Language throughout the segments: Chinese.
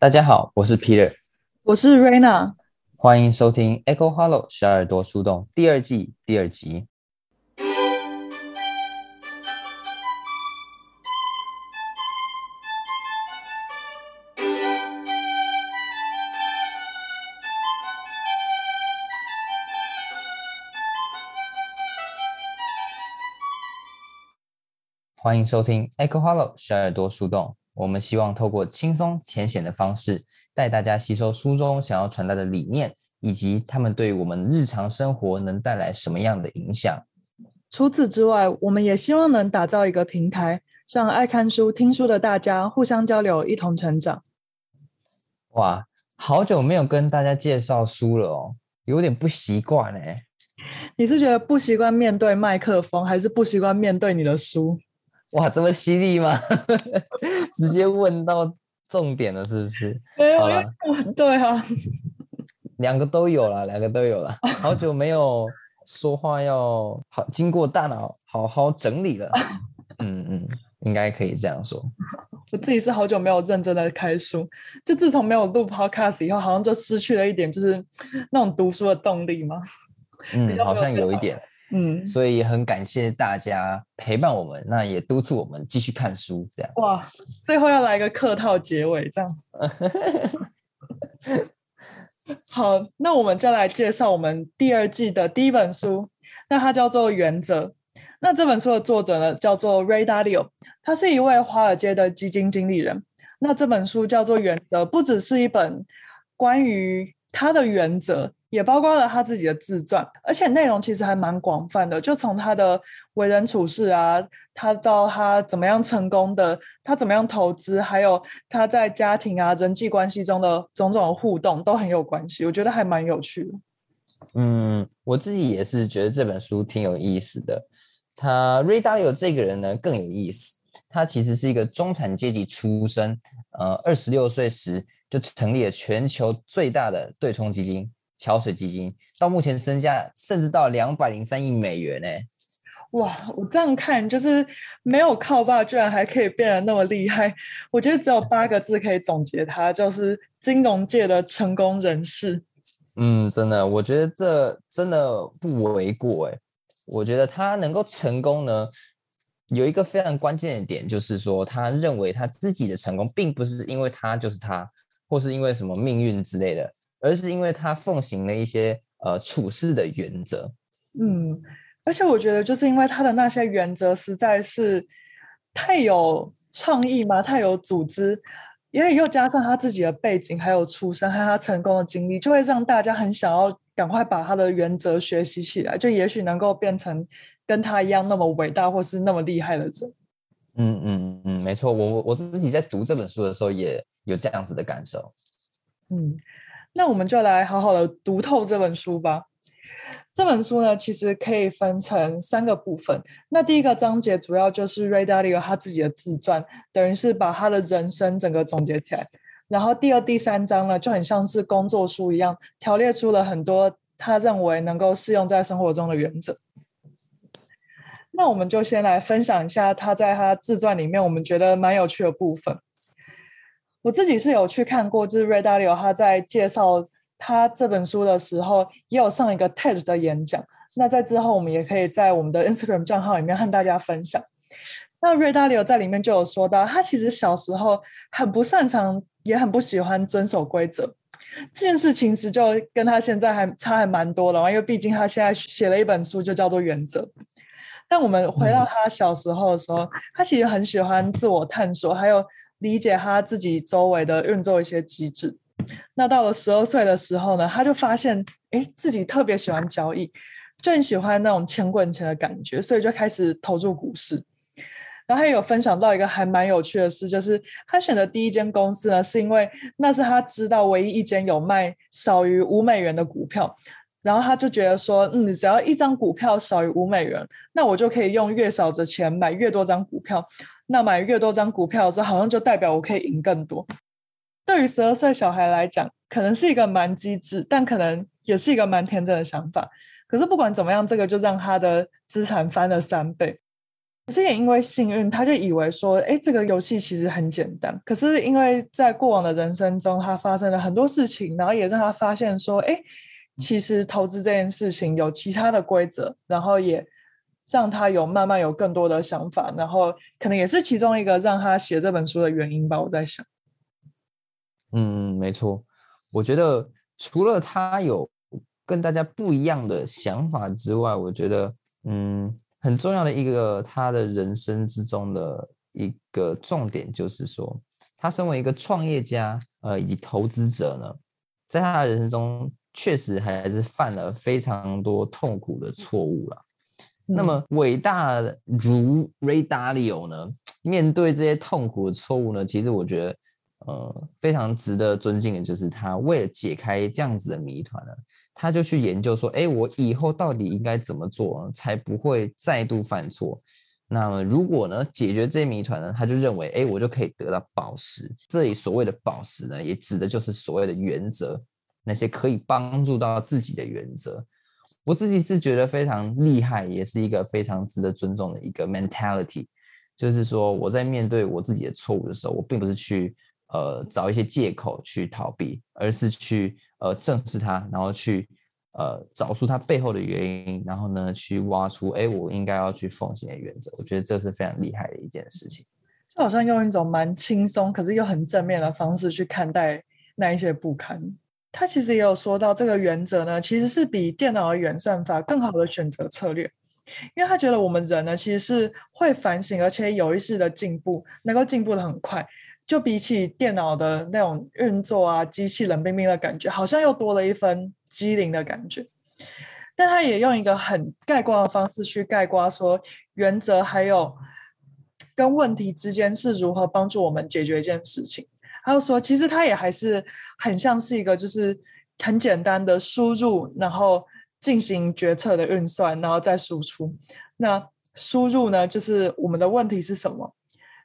大家好，我是 Peter，我是 Raina，欢迎收听 Echo Hollow 小耳朵树洞第二季第二集。欢迎收听 Echo Hollow 小耳朵树洞。我们希望透过轻松浅显的方式，带大家吸收书中想要传达的理念，以及他们对我们日常生活能带来什么样的影响。除此之外，我们也希望能打造一个平台，让爱看书、听书的大家互相交流，一同成长。哇，好久没有跟大家介绍书了哦，有点不习惯哎。你是觉得不习惯面对麦克风，还是不习惯面对你的书？哇，这么犀利吗？直接问到重点了，是不是？没有，对啊，两个都有了，两个都有了。好久没有说话，要好经过大脑好好整理了。嗯嗯，应该可以这样说。我自己是好久没有认真的开书，就自从没有录 podcast 以后，好像就失去了一点，就是那种读书的动力嘛。嗯，好像有一点。嗯，所以很感谢大家陪伴我们，那也督促我们继续看书，这样。哇，最后要来个客套结尾，这样。好，那我们就来介绍我们第二季的第一本书，那它叫做《原则》。那这本书的作者呢，叫做 Ray Dalio，他是一位华尔街的基金经理人。那这本书叫做《原则》，不只是一本关于他的原则。也包括了他自己的自传，而且内容其实还蛮广泛的，就从他的为人处事啊，他到他怎么样成功的，他怎么样投资，还有他在家庭啊、人际关系中的种种互动都很有关系，我觉得还蛮有趣的。嗯，我自己也是觉得这本书挺有意思的。他 Ray Dalio 这个人呢更有意思，他其实是一个中产阶级出身，呃，二十六岁时就成立了全球最大的对冲基金。桥水基金到目前身价甚至到两百零三亿美元呢！哇，我这样看就是没有靠爸，居然还可以变得那么厉害。我觉得只有八个字可以总结他，就是金融界的成功人士。嗯，真的，我觉得这真的不为过哎。我觉得他能够成功呢，有一个非常关键的点，就是说他认为他自己的成功并不是因为他就是他，或是因为什么命运之类的。而是因为他奉行了一些呃处事的原则，嗯，而且我觉得就是因为他的那些原则实在是太有创意嘛，太有组织，因为又加上他自己的背景，还有出身和他成功的经历，就会让大家很想要赶快把他的原则学习起来，就也许能够变成跟他一样那么伟大或是那么厉害的人。嗯嗯嗯，没错，我我自己在读这本书的时候也有这样子的感受，嗯。那我们就来好好的读透这本书吧。这本书呢，其实可以分成三个部分。那第一个章节主要就是 Ray Dalio 他自己的自传，等于是把他的人生整个总结起来。然后第二、第三章呢，就很像是工作书一样，条列出了很多他认为能够适用在生活中的原则。那我们就先来分享一下他在他自传里面我们觉得蛮有趣的部分。我自己是有去看过，就是 Ray Dalio 他在介绍他这本书的时候，也有上一个 TED 的演讲。那在之后，我们也可以在我们的 Instagram 账号里面和大家分享。那 Ray Dalio 在里面就有说到，他其实小时候很不擅长，也很不喜欢遵守规则。这件事情其实就跟他现在还差还蛮多的嘛，因为毕竟他现在写了一本书，就叫做《原则》。但我们回到他小时候的时候，他其实很喜欢自我探索，还有。理解他自己周围的运作一些机制。那到了十二岁的时候呢，他就发现，哎，自己特别喜欢交易，就很喜欢那种钱滚钱的感觉，所以就开始投入股市。然后他有分享到一个还蛮有趣的事，就是他选的第一间公司呢，是因为那是他知道唯一一间有卖少于五美元的股票。然后他就觉得说，嗯，只要一张股票少于五美元，那我就可以用越少的钱买越多张股票。那买越多张股票的时候，好像就代表我可以赢更多。对于十二岁小孩来讲，可能是一个蛮机智，但可能也是一个蛮天真的想法。可是不管怎么样，这个就让他的资产翻了三倍。可是也因为幸运，他就以为说，哎，这个游戏其实很简单。可是因为在过往的人生中，他发生了很多事情，然后也让他发现说，哎，其实投资这件事情有其他的规则，然后也让他有慢慢有更多的想法，然后可能也是其中一个让他写这本书的原因吧。我在想，嗯，没错，我觉得除了他有。跟大家不一样的想法之外，我觉得，嗯，很重要的一个他的人生之中的一个重点就是说，他身为一个创业家，呃，以及投资者呢，在他的人生中确实还是犯了非常多痛苦的错误了。嗯、那么伟大如 Ray Dalio 呢，面对这些痛苦的错误呢，其实我觉得，呃，非常值得尊敬的就是他为了解开这样子的谜团呢。他就去研究说，哎，我以后到底应该怎么做才不会再度犯错？那么如果呢，解决这些谜团呢，他就认为，哎，我就可以得到宝石。这里所谓的宝石呢，也指的就是所谓的原则，那些可以帮助到自己的原则。我自己是觉得非常厉害，也是一个非常值得尊重的一个 mentality。就是说，我在面对我自己的错误的时候，我并不是去呃找一些借口去逃避，而是去。呃，正视它，然后去呃找出它背后的原因，然后呢，去挖出哎，我应该要去奉行的原则。我觉得这是非常厉害的一件事情。就好像用一种蛮轻松，可是又很正面的方式去看待那一些不堪。他其实也有说到，这个原则呢，其实是比电脑的原算法更好的选择策略，因为他觉得我们人呢，其实是会反省，而且有意识的进步，能够进步的很快。就比起电脑的那种运作啊，机器冷冰冰的感觉，好像又多了一分机灵的感觉。但他也用一个很概括的方式去概括说，原则还有跟问题之间是如何帮助我们解决一件事情。还有说，其实它也还是很像是一个就是很简单的输入，然后进行决策的运算，然后再输出。那输入呢，就是我们的问题是什么？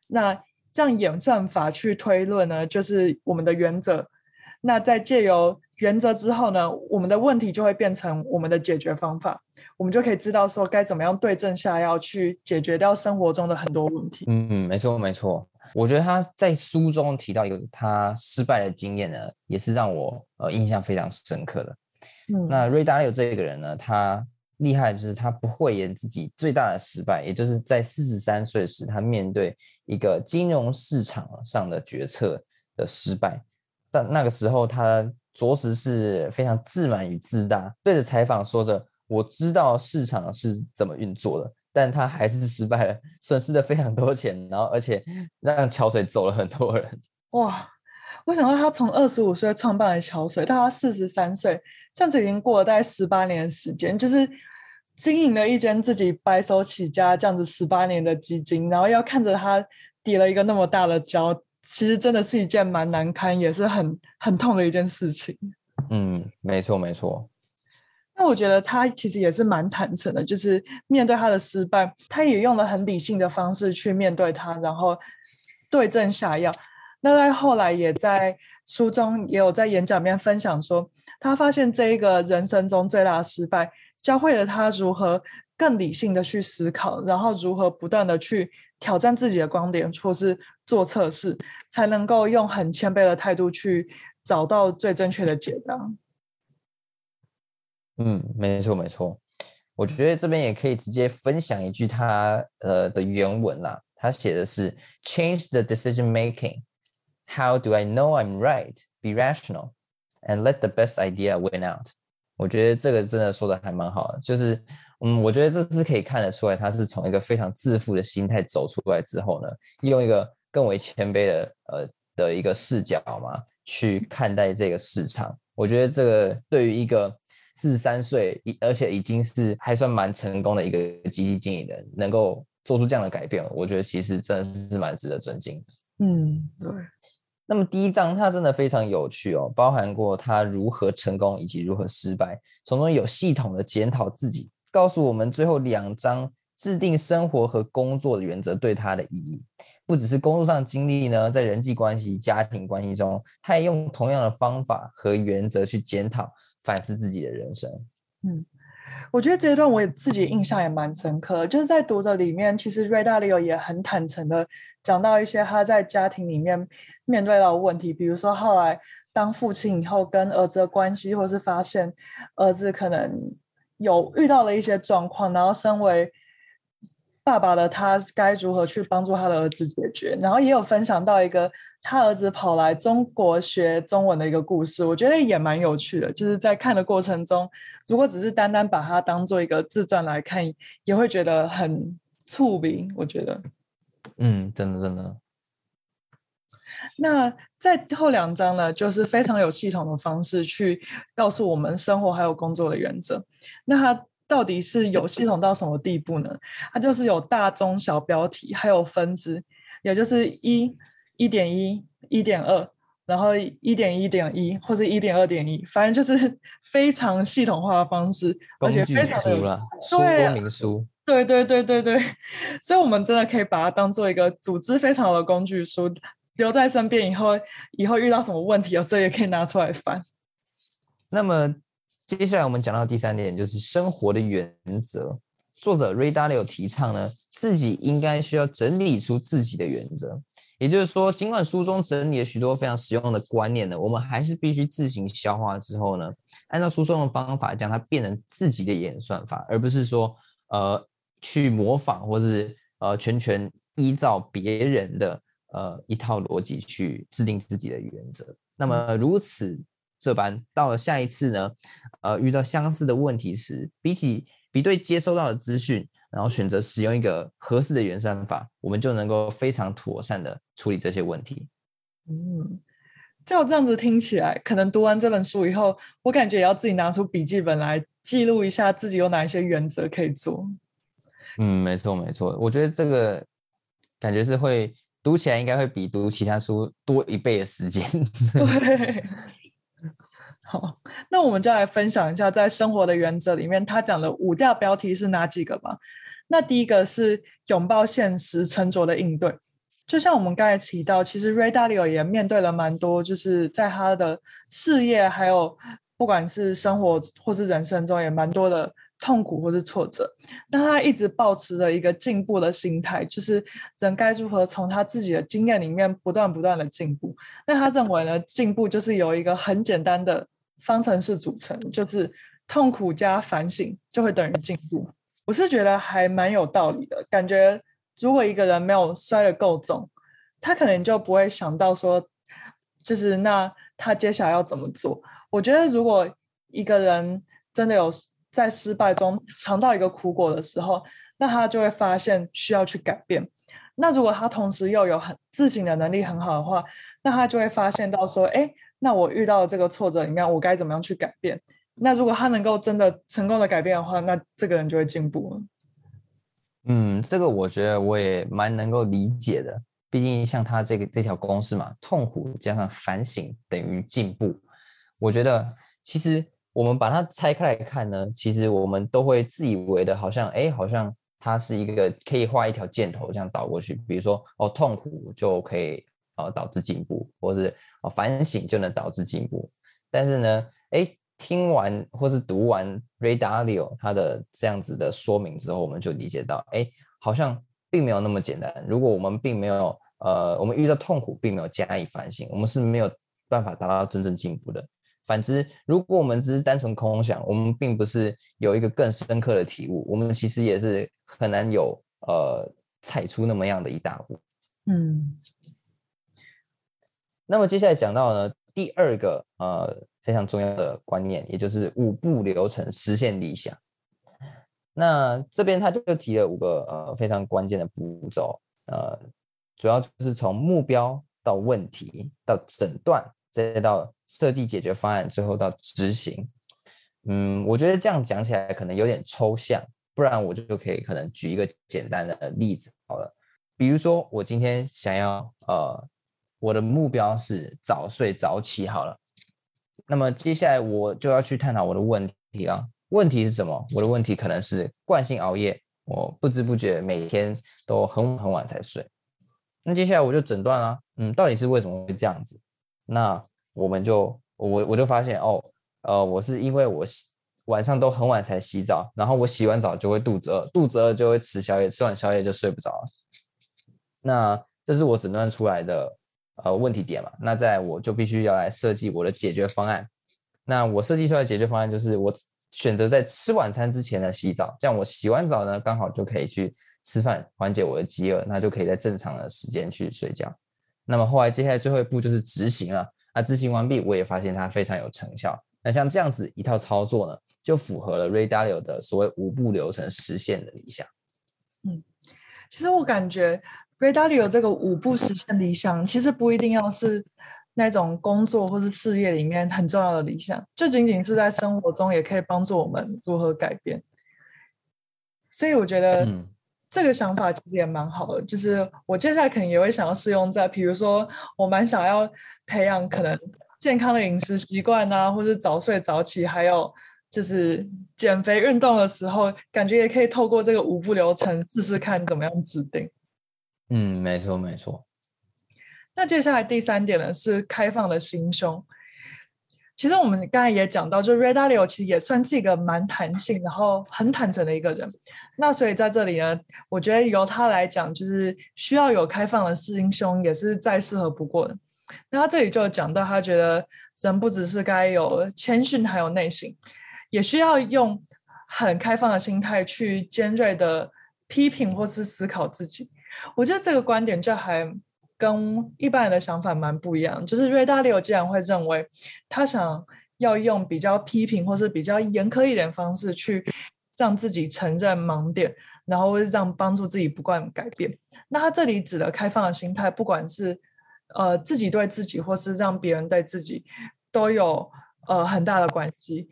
那这样演算法去推论呢，就是我们的原则。那在借由原则之后呢，我们的问题就会变成我们的解决方法。我们就可以知道说该怎么样对症下药去解决掉生活中的很多问题。嗯，没错没错。我觉得他在书中提到一个他失败的经验呢，也是让我呃印象非常深刻的。嗯，那瑞达利欧这个人呢，他。厉害就是他不讳言自己最大的失败，也就是在四十三岁时，他面对一个金融市场上的决策的失败。但那个时候，他着实是非常自满与自大，对着采访说着：“我知道市场是怎么运作的。”但他还是失败了，损失了非常多钱，然后而且让桥水走了很多人。哇！我想到他从二十五岁创办了桥水，到他四十三岁，这样子已经过了大概十八年的时间，就是经营了一间自己白手起家这样子十八年的基金，然后要看着他跌了一个那么大的跤，其实真的是一件蛮难堪，也是很很痛的一件事情。嗯，没错没错。那我觉得他其实也是蛮坦诚的，就是面对他的失败，他也用了很理性的方式去面对他，然后对症下药。那在后来也在书中也有在演讲面分享说，他发现这一个人生中最大的失败，教会了他如何更理性的去思考，然后如何不断的去挑战自己的观点，或是做测试，才能够用很谦卑的态度去找到最正确的解答。嗯，没错没错，我觉得这边也可以直接分享一句他呃的原文啦，他写的是 “Change the decision making”。How do I know I'm right? Be rational and let the best idea win out. 我觉得这个真的说的还蛮好的，就是嗯，我觉得这是可以看得出来，他是从一个非常自负的心态走出来之后呢，用一个更为谦卑的呃的一个视角嘛，去看待这个市场。我觉得这个对于一个四十三岁，而且已经是还算蛮成功的一个基金经理人，能够做出这样的改变，我觉得其实真的是蛮值得尊敬的。嗯，对。那么第一章它真的非常有趣哦，包含过他如何成功以及如何失败，从中有系统的检讨自己，告诉我们最后两章制定生活和工作的原则对他的意义。不只是工作上经历呢，在人际关系、家庭关系中，他也用同样的方法和原则去检讨、反思自己的人生。嗯，我觉得这一段我自己印象也蛮深刻，就是在读的里面，其实 Ray Dalio 也很坦诚的讲到一些他在家庭里面面对到的问题，比如说后来当父亲以后跟儿子的关系，或是发现儿子可能有遇到了一些状况，然后身为爸爸的他该如何去帮助他的儿子解决，然后也有分享到一个。他儿子跑来中国学中文的一个故事，我觉得也蛮有趣的。就是在看的过程中，如果只是单单把它当做一个自传来看，也会觉得很触笔。我觉得，嗯，真的真的。那在后两章呢，就是非常有系统的方式去告诉我们生活还有工作的原则。那它到底是有系统到什么地步呢？它就是有大、中、小标题，还有分支，也就是一。一点一、一点二，然后一点一点一，或者一点二点一，反正就是 非常系统化的方式，而且非常的了，说明书。对对对对对，所以我们真的可以把它当做一个组织非常好的工具书，留在身边以后，以后遇到什么问题，有时候也可以拿出来翻。那么接下来我们讲到第三点，就是生活的原则。作者 Ray Dalio 提倡呢，自己应该需要整理出自己的原则。也就是说，尽管书中整理了许多非常实用的观念呢，我们还是必须自行消化之后呢，按照书中的方法将它变成自己的演算法，而不是说呃去模仿或是呃全权依照别人的呃一套逻辑去制定自己的原则。那么如此这般，到了下一次呢，呃遇到相似的问题时，比起比对接收到的资讯。然后选择使用一个合适的原算法，我们就能够非常妥善的处理这些问题。嗯，照这样子听起来，可能读完这本书以后，我感觉也要自己拿出笔记本来记录一下自己有哪一些原则可以做。嗯，没错没错，我觉得这个感觉是会读起来应该会比读其他书多一倍的时间。对。好，那我们就来分享一下，在生活的原则里面，他讲的五大标题是哪几个吧？那第一个是拥抱现实，沉着的应对。就像我们刚才提到，其实 Ray Dalio 也面对了蛮多，就是在他的事业还有不管是生活或是人生中，也蛮多的痛苦或是挫折。但他一直保持着一个进步的心态，就是人该如何从他自己的经验里面不断不断的进步。那他认为呢，进步就是有一个很简单的。方程式组成就是痛苦加反省就会等于进步。我是觉得还蛮有道理的，感觉如果一个人没有摔得够重，他可能就不会想到说，就是那他接下来要怎么做。我觉得如果一个人真的有在失败中尝到一个苦果的时候，那他就会发现需要去改变。那如果他同时又有很自省的能力很好的话，那他就会发现到说，哎。那我遇到的这个挫折里面，我该怎么样去改变？那如果他能够真的成功的改变的话，那这个人就会进步。嗯，这个我觉得我也蛮能够理解的。毕竟像他这个这条公式嘛，痛苦加上反省等于进步。我觉得其实我们把它拆开来看呢，其实我们都会自以为的，好像哎，好像它是一个可以画一条箭头这样导过去。比如说哦，痛苦就可以。呃，导致进步，或是呃反省就能导致进步。但是呢，哎，听完或是读完 Ray Dalio 他的这样子的说明之后，我们就理解到，哎，好像并没有那么简单。如果我们并没有呃，我们遇到痛苦并没有加以反省，我们是没有办法达到真正进步的。反之，如果我们只是单纯空想，我们并不是有一个更深刻的体悟，我们其实也是很难有呃踩出那么样的一大步。嗯。那么接下来讲到呢，第二个呃非常重要的观念，也就是五步流程实现理想。那这边他就提了五个呃非常关键的步骤，呃，主要就是从目标到问题到诊断，再到设计解决方案，最后到执行。嗯，我觉得这样讲起来可能有点抽象，不然我就可以可能举一个简单的例子好了，比如说我今天想要呃。我的目标是早睡早起，好了。那么接下来我就要去探讨我的问题了。问题是什么？我的问题可能是惯性熬夜，我不知不觉每天都很很晚才睡。那接下来我就诊断了，嗯，到底是为什么会这样子？那我们就我我就发现哦，呃，我是因为我晚上都很晚才洗澡，然后我洗完澡就会肚子饿，肚子饿就会吃宵夜，吃完宵夜就睡不着了。那这是我诊断出来的呃问题点嘛？那在我就必须要来设计我的解决方案。那我设计出来的解决方案就是我选择在吃晚餐之前呢洗澡，这样我洗完澡呢刚好就可以去吃饭，缓解我的饥饿，那就可以在正常的时间去睡觉。那么后来接下来最后一步就是执行了，那执行完毕，我也发现它非常有成效。那像这样子一套操作呢，就符合了 Ray Dalio 的所谓五步流程实现的理想。嗯，其实我感觉 Ray Dalio 这个五步实现理想，其实不一定要是那种工作或是事业里面很重要的理想，就仅仅是在生活中也可以帮助我们如何改变。所以我觉得这个想法其实也蛮好的，就是我接下来可能也会想要试用在，比如说我蛮想要培养可能。健康的饮食习惯啊，或是早睡早起，还有就是减肥运动的时候，感觉也可以透过这个五步流程试试看怎么样制定。嗯，没错没错。那接下来第三点呢，是开放的心胸。其实我们刚才也讲到，就 Ray Dalio 其实也算是一个蛮弹性，然后很坦诚的一个人。那所以在这里呢，我觉得由他来讲，就是需要有开放的心胸，也是再适合不过的。那他这里就讲到，他觉得人不只是该有谦逊，还有内心，也需要用很开放的心态去尖锐的批评或是思考自己。我觉得这个观点就还跟一般人的想法蛮不一样。就是 Ray Dalio 既然会认为他想要用比较批评或是比较严苛一点的方式去让自己承认盲点，然后让帮助自己不断改变。那他这里指的开放的心态，不管是呃，自己对自己，或是让别人对自己，都有呃很大的关系，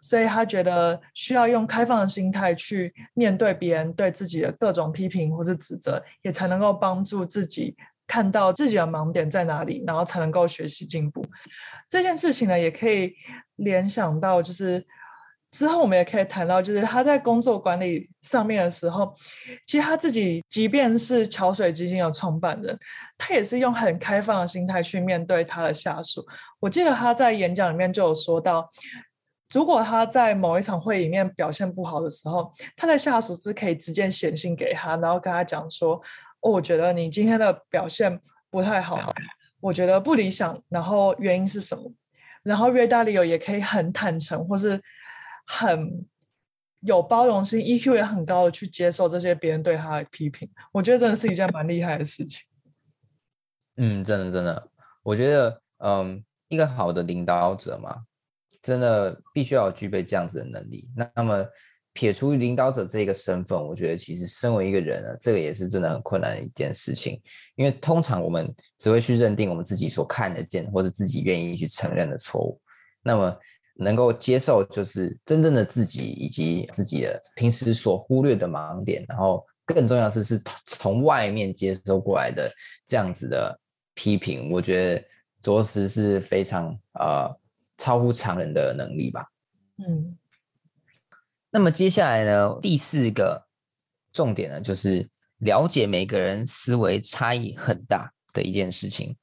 所以他觉得需要用开放的心态去面对别人对自己的各种批评或是指责，也才能够帮助自己看到自己的盲点在哪里，然后才能够学习进步。这件事情呢，也可以联想到就是。之后我们也可以谈到，就是他在工作管理上面的时候，其实他自己即便是桥水基金的创办人，他也是用很开放的心态去面对他的下属。我记得他在演讲里面就有说到，如果他在某一场会里面表现不好的时候，他的下属是可以直接写信给他，然后跟他讲说：“哦，我觉得你今天的表现不太好，我觉得不理想，然后原因是什么？”然后 Ray Dalio 也可以很坦诚，或是。很有包容心，EQ 也很高的去接受这些别人对他的批评，我觉得真的是一件蛮厉害的事情。嗯，真的真的，我觉得，嗯，一个好的领导者嘛，真的必须要具备这样子的能力。那那么撇除领导者这个身份，我觉得其实身为一个人啊，这个也是真的很困难的一件事情，因为通常我们只会去认定我们自己所看得见或者自己愿意去承认的错误，那么。能够接受就是真正的自己，以及自己的平时所忽略的盲点，然后更重要的是是从外面接收过来的这样子的批评，我觉得着实是非常呃超乎常人的能力吧。嗯，那么接下来呢，第四个重点呢，就是了解每个人思维差异很大的一件事情。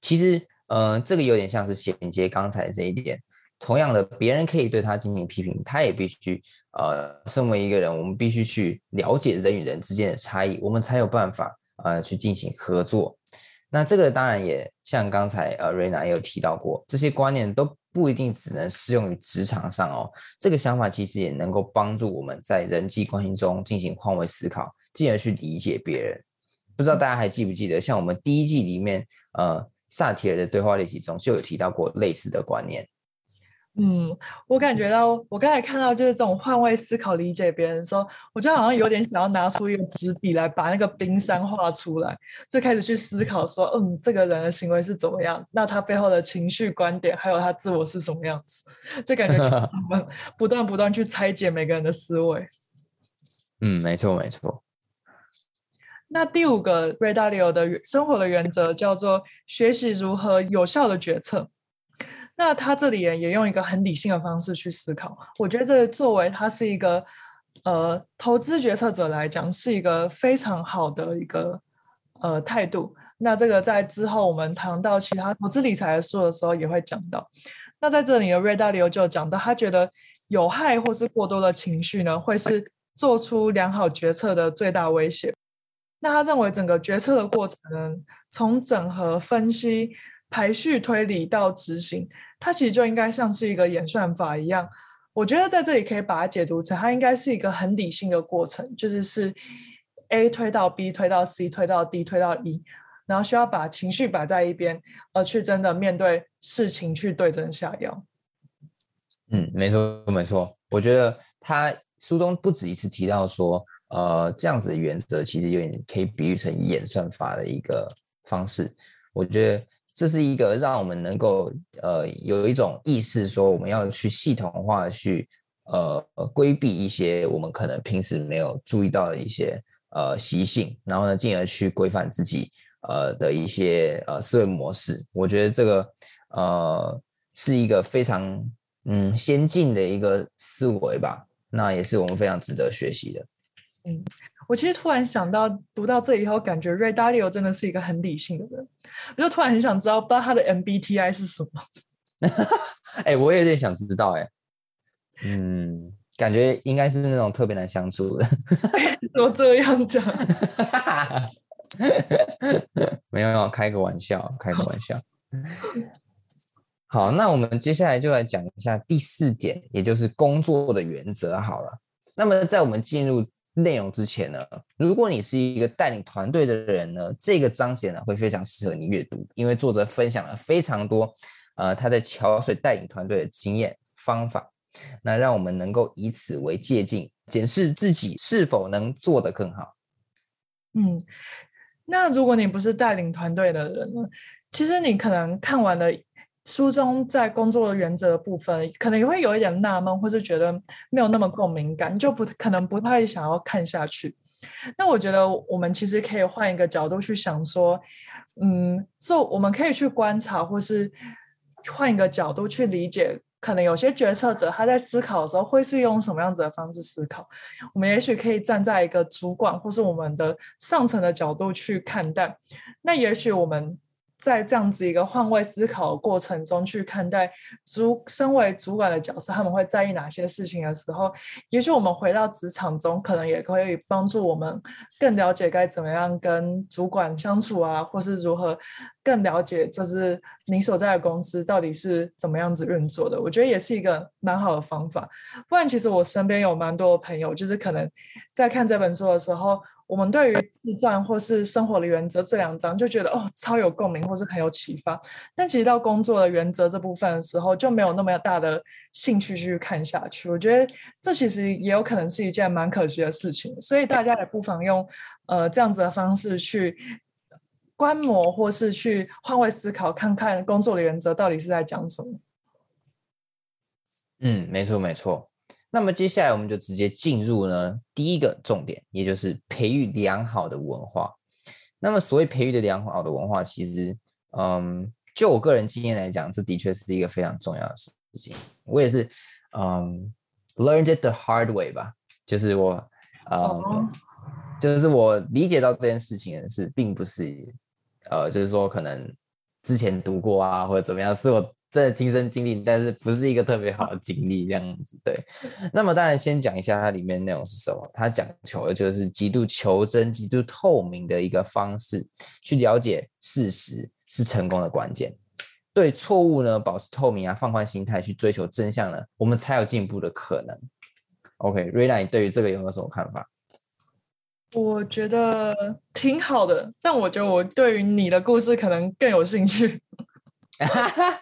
其实，呃，这个有点像是衔接刚才这一点。同样的，别人可以对他进行批评，他也必须，呃，身为一个人，我们必须去了解人与人之间的差异，我们才有办法，呃，去进行合作。那这个当然也像刚才呃瑞娜也有提到过，这些观念都不一定只能适用于职场上哦。这个想法其实也能够帮助我们在人际关系中进行换位思考，进而去理解别人。不知道大家还记不记得，像我们第一季里面，呃，萨提尔的对话练习中就有提到过类似的观念。嗯，我感觉到，我刚才看到就是这种换位思考、理解别人的时候，我就好像有点想要拿出一个纸笔来把那个冰山画出来，就开始去思考说，嗯，这个人的行为是怎么样，那他背后的情绪、观点，还有他自我是什么样子，就感觉 我们不断不断去拆解每个人的思维。嗯，没错没错。那第五个 Ray Dalio 的生活的原则叫做学习如何有效的决策。那他这里也用一个很理性的方式去思考，我觉得这作为他是一个呃投资决策者来讲，是一个非常好的一个呃态度。那这个在之后我们谈到其他投资理财的书的时候也会讲到。那在这里呢，Ray Dalio 就讲到，他觉得有害或是过多的情绪呢，会是做出良好决策的最大威胁。那他认为整个决策的过程呢，从整合、分析、排序、推理到执行，它其实就应该像是一个演算法一样。我觉得在这里可以把它解读成，它应该是一个很理性的过程，就是是 A 推到 B，推到 C，推到 D，推到 E，然后需要把情绪摆在一边，而去真的面对事情，去对症下药。嗯，没错，没错。我觉得他书中不止一次提到说，呃，这样子的原则其实有点可以比喻成演算法的一个方式。我觉得。这是一个让我们能够呃有一种意识，说我们要去系统化去呃规避一些我们可能平时没有注意到的一些呃习性，然后呢，进而去规范自己呃的一些呃思维模式。我觉得这个呃是一个非常嗯先进的一个思维吧，那也是我们非常值得学习的。嗯。我其实突然想到，读到这里以后，感觉 Ray Dalio 真的是一个很理性的人。我就突然很想知道，不知道他的 MBTI 是什么？哎、欸，我也有点想知道、欸。哎，嗯，感觉应该是那种特别难相处的。怎么这样讲？没 有没有，开个玩笑，开个玩笑。好，那我们接下来就来讲一下第四点，也就是工作的原则。好了，那么在我们进入内容之前呢，如果你是一个带领团队的人呢，这个章节呢会非常适合你阅读，因为作者分享了非常多，呃，他在桥水带领团队的经验方法，那让我们能够以此为借鉴，检视自己是否能做得更好。嗯，那如果你不是带领团队的人呢，其实你可能看完了。书中在工作原则部分，可能也会有一点纳闷，或是觉得没有那么共鸣感，就不可能不太想要看下去。那我觉得我们其实可以换一个角度去想，说，嗯，做我们可以去观察，或是换一个角度去理解，可能有些决策者他在思考的时候会是用什么样子的方式思考。我们也许可以站在一个主管或是我们的上层的角度去看待。那也许我们。在这样子一个换位思考的过程中去看待主身为主管的角色，他们会在意哪些事情的时候，也许我们回到职场中，可能也可以帮助我们更了解该怎么样跟主管相处啊，或是如何更了解就是你所在的公司到底是怎么样子运作的。我觉得也是一个蛮好的方法。不然，其实我身边有蛮多的朋友，就是可能在看这本书的时候。我们对于自传或是生活的原则这两章就觉得哦超有共鸣或是很有启发，但其实到工作的原则这部分的时候就没有那么大的兴趣去看下去。我觉得这其实也有可能是一件蛮可惜的事情，所以大家也不妨用呃这样子的方式去观摩或是去换位思考，看看工作的原则到底是在讲什么。嗯，没错没错。那么接下来我们就直接进入呢第一个重点，也就是培育良好的文化。那么所谓培育的良好的文化，其实，嗯，就我个人经验来讲，这的确是一个非常重要的事情。我也是，嗯，learned it the hard way 吧，就是我，嗯，oh. 就是我理解到这件事情的是，并不是，呃，就是说可能之前读过啊，或者怎么样，是我。真的亲身经历，但是不是一个特别好的经历，这样子对。那么当然先讲一下它里面内容是什么。它讲求的就是极度求真、极度透明的一个方式，去了解事实是成功的关键。对错误呢，保持透明啊，放宽心态去追求真相呢，我们才有进步的可能。OK，瑞娜，你对于这个有没有什么看法？我觉得挺好的，但我觉得我对于你的故事可能更有兴趣。哈 哈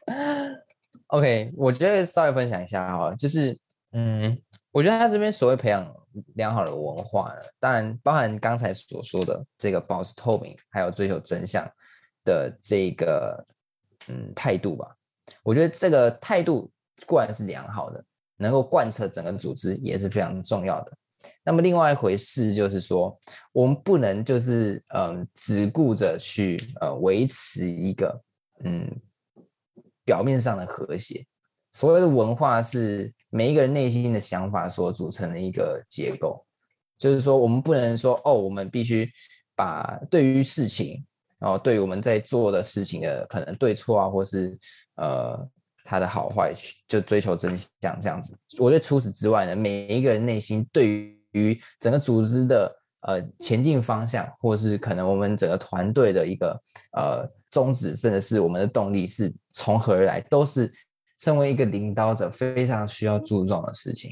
OK，我觉得稍微分享一下哈，就是嗯，我觉得他这边所谓培养良好的文化，当然包含刚才所说的这个保持透明，还有追求真相的这个嗯态度吧。我觉得这个态度固然是良好的，能够贯彻整个组织也是非常重要的。那么另外一回事就是说，我们不能就是嗯只顾着去呃维持一个嗯。表面上的和谐，所谓的文化是每一个人内心的想法所组成的一个结构。就是说，我们不能说哦，我们必须把对于事情，然后对于我们在做的事情的可能对错啊，或是呃，他的好坏，就追求真相这样子。我觉得除此之外呢，每一个人内心对于整个组织的呃前进方向，或是可能我们整个团队的一个呃宗旨，甚至是我们的动力是从何而来，都是身为一个领导者非常需要注重的事情。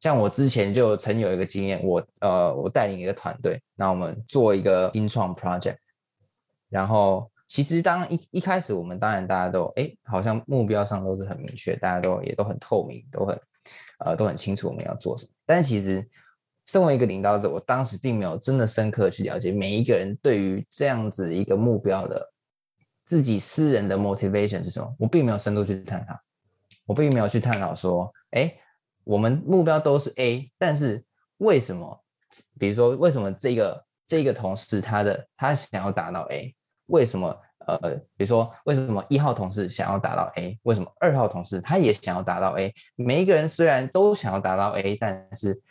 像我之前就曾有一个经验，我呃我带领一个团队，那我们做一个新创 project，然后。其实当一一开始，我们当然大家都哎，好像目标上都是很明确，大家都也都很透明，都很呃都很清楚我们要做什么。但其实，身为一个领导者，我当时并没有真的深刻去了解每一个人对于这样子一个目标的自己私人的 motivation 是什么。我并没有深度去探讨，我并没有去探讨说，哎，我们目标都是 A，但是为什么？比如说，为什么这个这个同事他的他想要达到 A？为什么？呃，比如说，为什么一号同事想要达到 A？为什么二号同事他也想要达到 A？每一个人虽然都想要达到 A，但是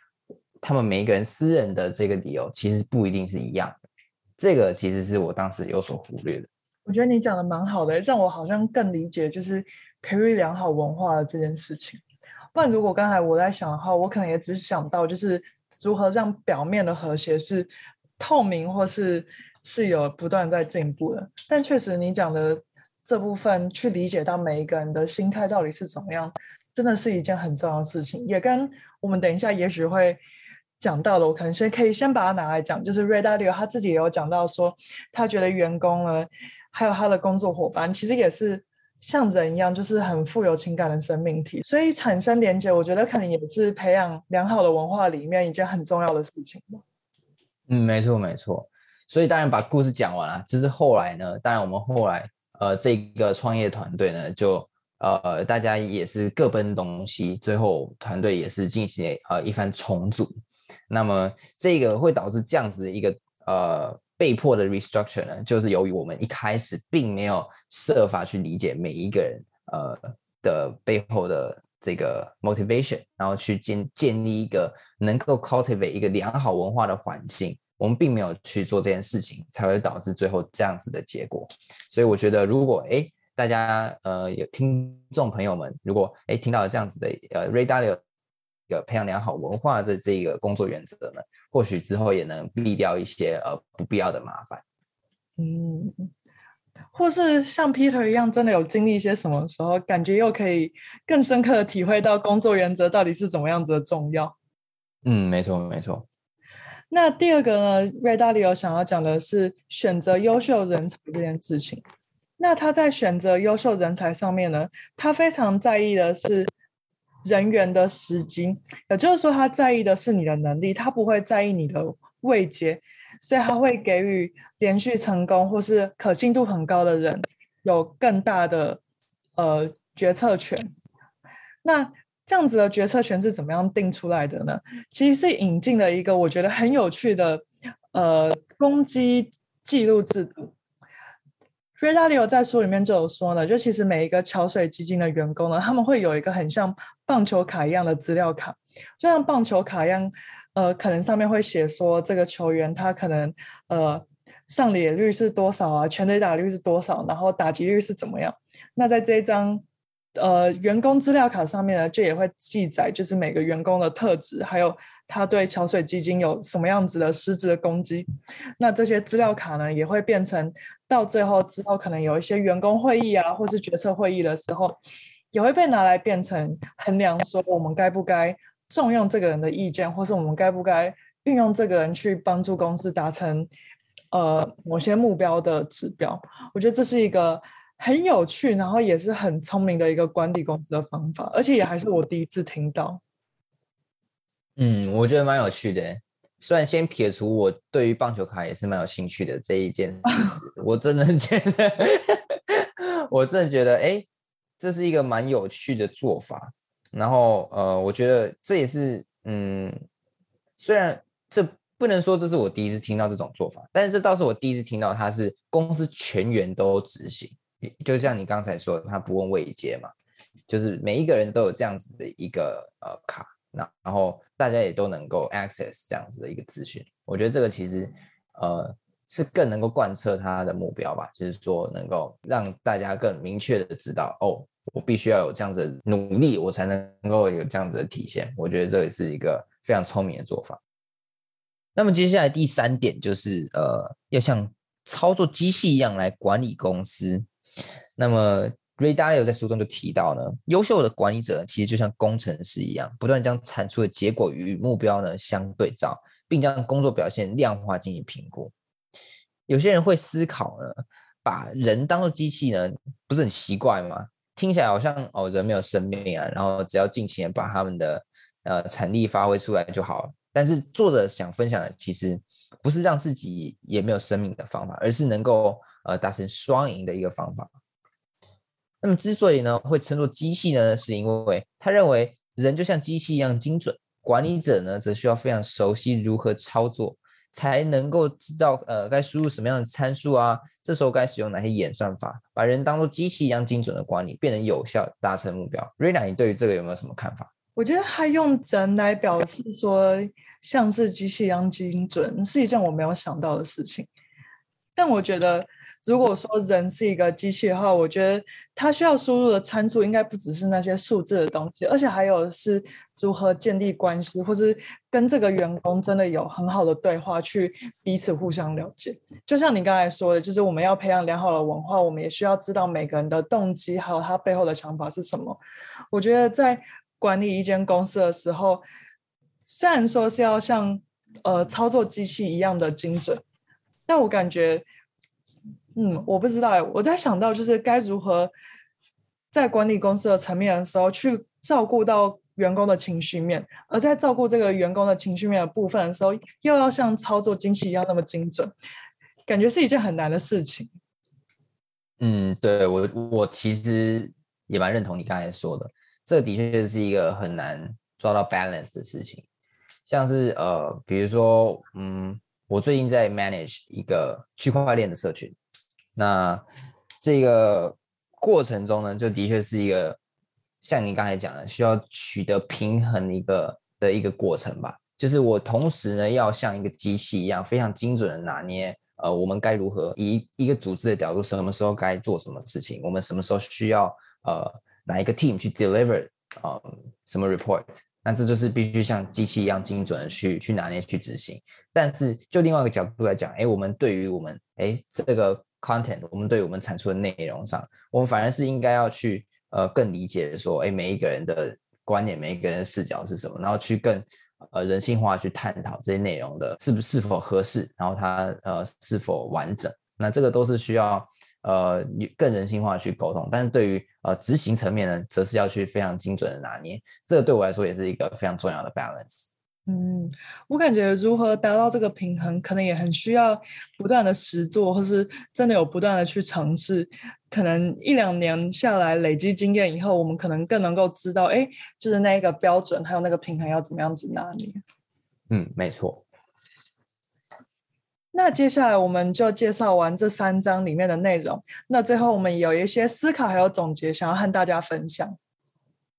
他们每一个人私人的这个理由其实不一定是一样的。这个其实是我当时有所忽略的。我觉得你讲的蛮好的，让我好像更理解就是培育良好文化的这件事情。不然，如果刚才我在想的话，我可能也只是想到就是如何让表面的和谐是透明，或是。是有不断在进步的，但确实你讲的这部分去理解到每一个人的心态到底是怎么样，真的是一件很重要的事情。也跟我们等一下也许会讲到了，我可能先可以先把它拿来讲。就是 Ray Dalio 他自己也有讲到说，他觉得员工呢，还有他的工作伙伴，其实也是像人一样，就是很富有情感的生命体，所以产生连接，我觉得可能也是培养良好的文化里面一件很重要的事情。嗯，没错，没错。所以当然把故事讲完了，就是后来呢，当然我们后来呃这个创业团队呢，就呃大家也是各奔东西，最后团队也是进行呃一番重组。那么这个会导致这样子的一个呃被迫的 restructure 呢，就是由于我们一开始并没有设法去理解每一个人呃的背后的这个 motivation，然后去建建立一个能够 cultivate 一个良好文化的环境。我们并没有去做这件事情，才会导致最后这样子的结果。所以我觉得，如果诶大家呃有听众朋友们，如果诶听到了这样子的呃 Ray Dalio 个培养良好文化的这个工作原则呢，或许之后也能避掉一些呃不必要的麻烦。嗯，或是像 Peter 一样，真的有经历一些什么时候，感觉又可以更深刻的体会到工作原则到底是怎么样子的重要。嗯，没错，没错。那第二个呢，Ray Dalio 想要讲的是选择优秀人才这件事情。那他在选择优秀人才上面呢，他非常在意的是人员的时机，也就是说，他在意的是你的能力，他不会在意你的位阶，所以他会给予连续成功或是可信度很高的人有更大的呃决策权。那这样子的决策权是怎么样定出来的呢？其实是引进了一个我觉得很有趣的呃攻击记录制度。Ray Dalio 在书里面就有说呢，就其实每一个桥水基金的员工呢，他们会有一个很像棒球卡一样的资料卡，就像棒球卡一样，呃，可能上面会写说这个球员他可能呃上垒率是多少啊，全垒打率是多少，然后打击率是怎么样。那在这一张。呃，员工资料卡上面呢，就也会记载，就是每个员工的特质，还有他对桥水基金有什么样子的实质的攻击。那这些资料卡呢，也会变成到最后之后，可能有一些员工会议啊，或是决策会议的时候，也会被拿来变成衡量，说我们该不该重用这个人的意见，或是我们该不该运用这个人去帮助公司达成呃某些目标的指标。我觉得这是一个。很有趣，然后也是很聪明的一个管理公司的方法，而且也还是我第一次听到。嗯，我觉得蛮有趣的。虽然先撇除我对于棒球卡也是蛮有兴趣的这一件事，我真的觉得，我真的觉得，哎，这是一个蛮有趣的做法。然后，呃，我觉得这也是，嗯，虽然这不能说这是我第一次听到这种做法，但是这倒是我第一次听到，它是公司全员都执行。就像你刚才说的，他不问位阶嘛，就是每一个人都有这样子的一个呃卡，那然后大家也都能够 access 这样子的一个资讯。我觉得这个其实呃是更能够贯彻他的目标吧，就是说能够让大家更明确的知道，哦，我必须要有这样子的努力，我才能够有这样子的体现。我觉得这也是一个非常聪明的做法。那么接下来第三点就是，呃，要像操作机器一样来管理公司。那么 Ray Dalio 在书中就提到呢，优秀的管理者其实就像工程师一样，不断将产出的结果与目标呢相对照，并将工作表现量化进行评估。有些人会思考呢，把人当做机器呢，不是很奇怪吗？听起来好像哦，人没有生命啊，然后只要尽情把他们的呃产力发挥出来就好了。但是作者想分享的其实不是让自己也没有生命的方法，而是能够呃达成双赢的一个方法。那么之所以呢会称作机器呢，是因为他认为人就像机器一样精准，管理者呢则需要非常熟悉如何操作，才能够知道呃该输入什么样的参数啊，这时候该使用哪些演算法，把人当做机器一样精准的管理，变得有效达成目标。瑞娜，你对于这个有没有什么看法？我觉得他用人来表示说像是机器一样精准，是一件我没有想到的事情。但我觉得，如果说人是一个机器的话，我觉得他需要输入的参数应该不只是那些数字的东西，而且还有是如何建立关系，或是跟这个员工真的有很好的对话，去彼此互相了解。就像你刚才说的，就是我们要培养良好的文化，我们也需要知道每个人的动机，还有他背后的想法是什么。我觉得在管理一间公司的时候，虽然说是要像呃操作机器一样的精准，但我感觉，嗯，我不知道，我在想到就是该如何在管理公司的层面的时候，去照顾到员工的情绪面，而在照顾这个员工的情绪面的部分的时候，又要像操作机器一样那么精准，感觉是一件很难的事情。嗯，对，我我其实也蛮认同你刚才说的。这的确是一个很难抓到 balance 的事情，像是呃，比如说，嗯，我最近在 manage 一个区块链的社群，那这个过程中呢，就的确是一个像你刚才讲的，需要取得平衡一个的一个过程吧。就是我同时呢，要像一个机器一样，非常精准的拿捏，呃，我们该如何以一个组织的角度，什么时候该做什么事情，我们什么时候需要呃。哪一个 team 去 deliver 啊、什么 report？那这就是必须像机器一样精准的去去拿捏去执行。但是就另外一个角度来讲，哎，我们对于我们哎这个 content，我们对我们产出的内容上，我们反而是应该要去呃更理解说，哎每一个人的观点，每一个人的视角是什么，然后去更呃人性化去探讨这些内容的是不是是否合适，然后它呃是否完整。那这个都是需要。呃，更人性化去沟通，但是对于呃执行层面呢，则是要去非常精准的拿捏，这个对我来说也是一个非常重要的 balance。嗯，我感觉如何达到这个平衡，可能也很需要不断的实做，或是真的有不断的去尝试，可能一两年下来累积经验以后，我们可能更能够知道，哎，就是那一个标准，还有那个平衡要怎么样子拿捏。嗯，没错。那接下来我们就介绍完这三章里面的内容。那最后我们有一些思考还有总结，想要和大家分享。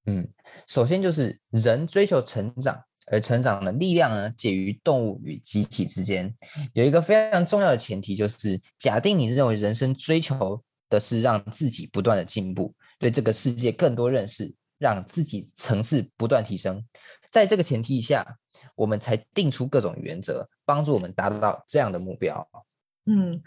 嗯，首先就是人追求成长，而成长的力量呢，介于动物与机体之间。有一个非常重要的前提，就是假定你认为人生追求的是让自己不断的进步，对这个世界更多认识，让自己层次不断提升。在这个前提下，我们才定出各种原则，帮助我们达到这样的目标。嗯，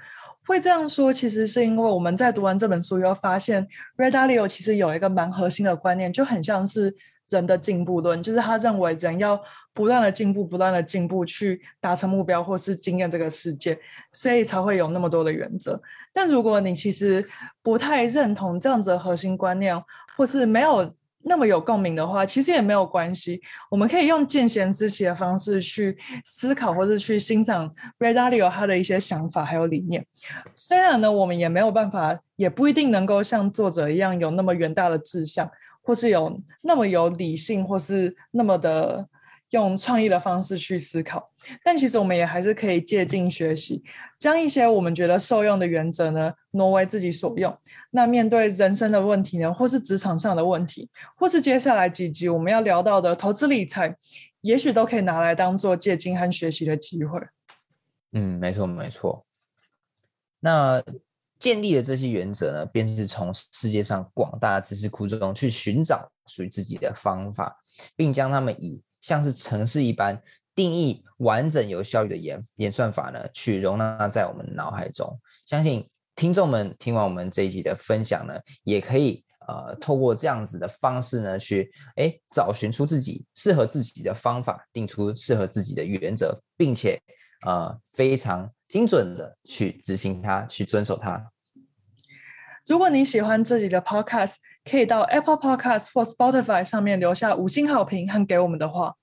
会这样说，其实是因为我们在读完这本书以后，发现 Ray Dalio 其实有一个蛮核心的观念，就很像是人的进步论，就是他认为人要不断的进步，不断的进步，去达成目标或是经验这个世界，所以才会有那么多的原则。但如果你其实不太认同这样子的核心观念，或是没有。那么有共鸣的话，其实也没有关系。我们可以用见贤思齐的方式去思考，或者去欣赏 Radio 他的一些想法还有理念。虽然呢，我们也没有办法，也不一定能够像作者一样有那么远大的志向，或是有那么有理性，或是那么的。用创意的方式去思考，但其实我们也还是可以借镜学习，将一些我们觉得受用的原则呢挪为自己所用。那面对人生的问题呢，或是职场上的问题，或是接下来几集我们要聊到的投资理财，也许都可以拿来当做借镜和学习的机会。嗯，没错没错。那建立的这些原则呢，便是从世界上广大知识库中去寻找属于自己的方法，并将它们以像是城市一般定义完整有效率的演演算法呢，去容纳在我们脑海中。相信听众们听完我们这一集的分享呢，也可以呃透过这样子的方式呢，去哎找寻出自己适合自己的方法，定出适合自己的原则，并且呃非常。精准的去执行它，去遵守它。如果你喜欢这里的 Podcast，可以到 Apple Podcast 或 Spotify 上面留下五星好评和给我们的话，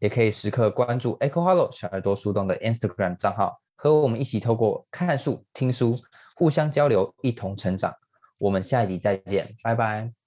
也可以时刻关注 Echo Hollow 小耳朵树洞的 Instagram 账号，和我们一起透过看书、听书，互相交流，一同成长。我们下一集再见，拜拜。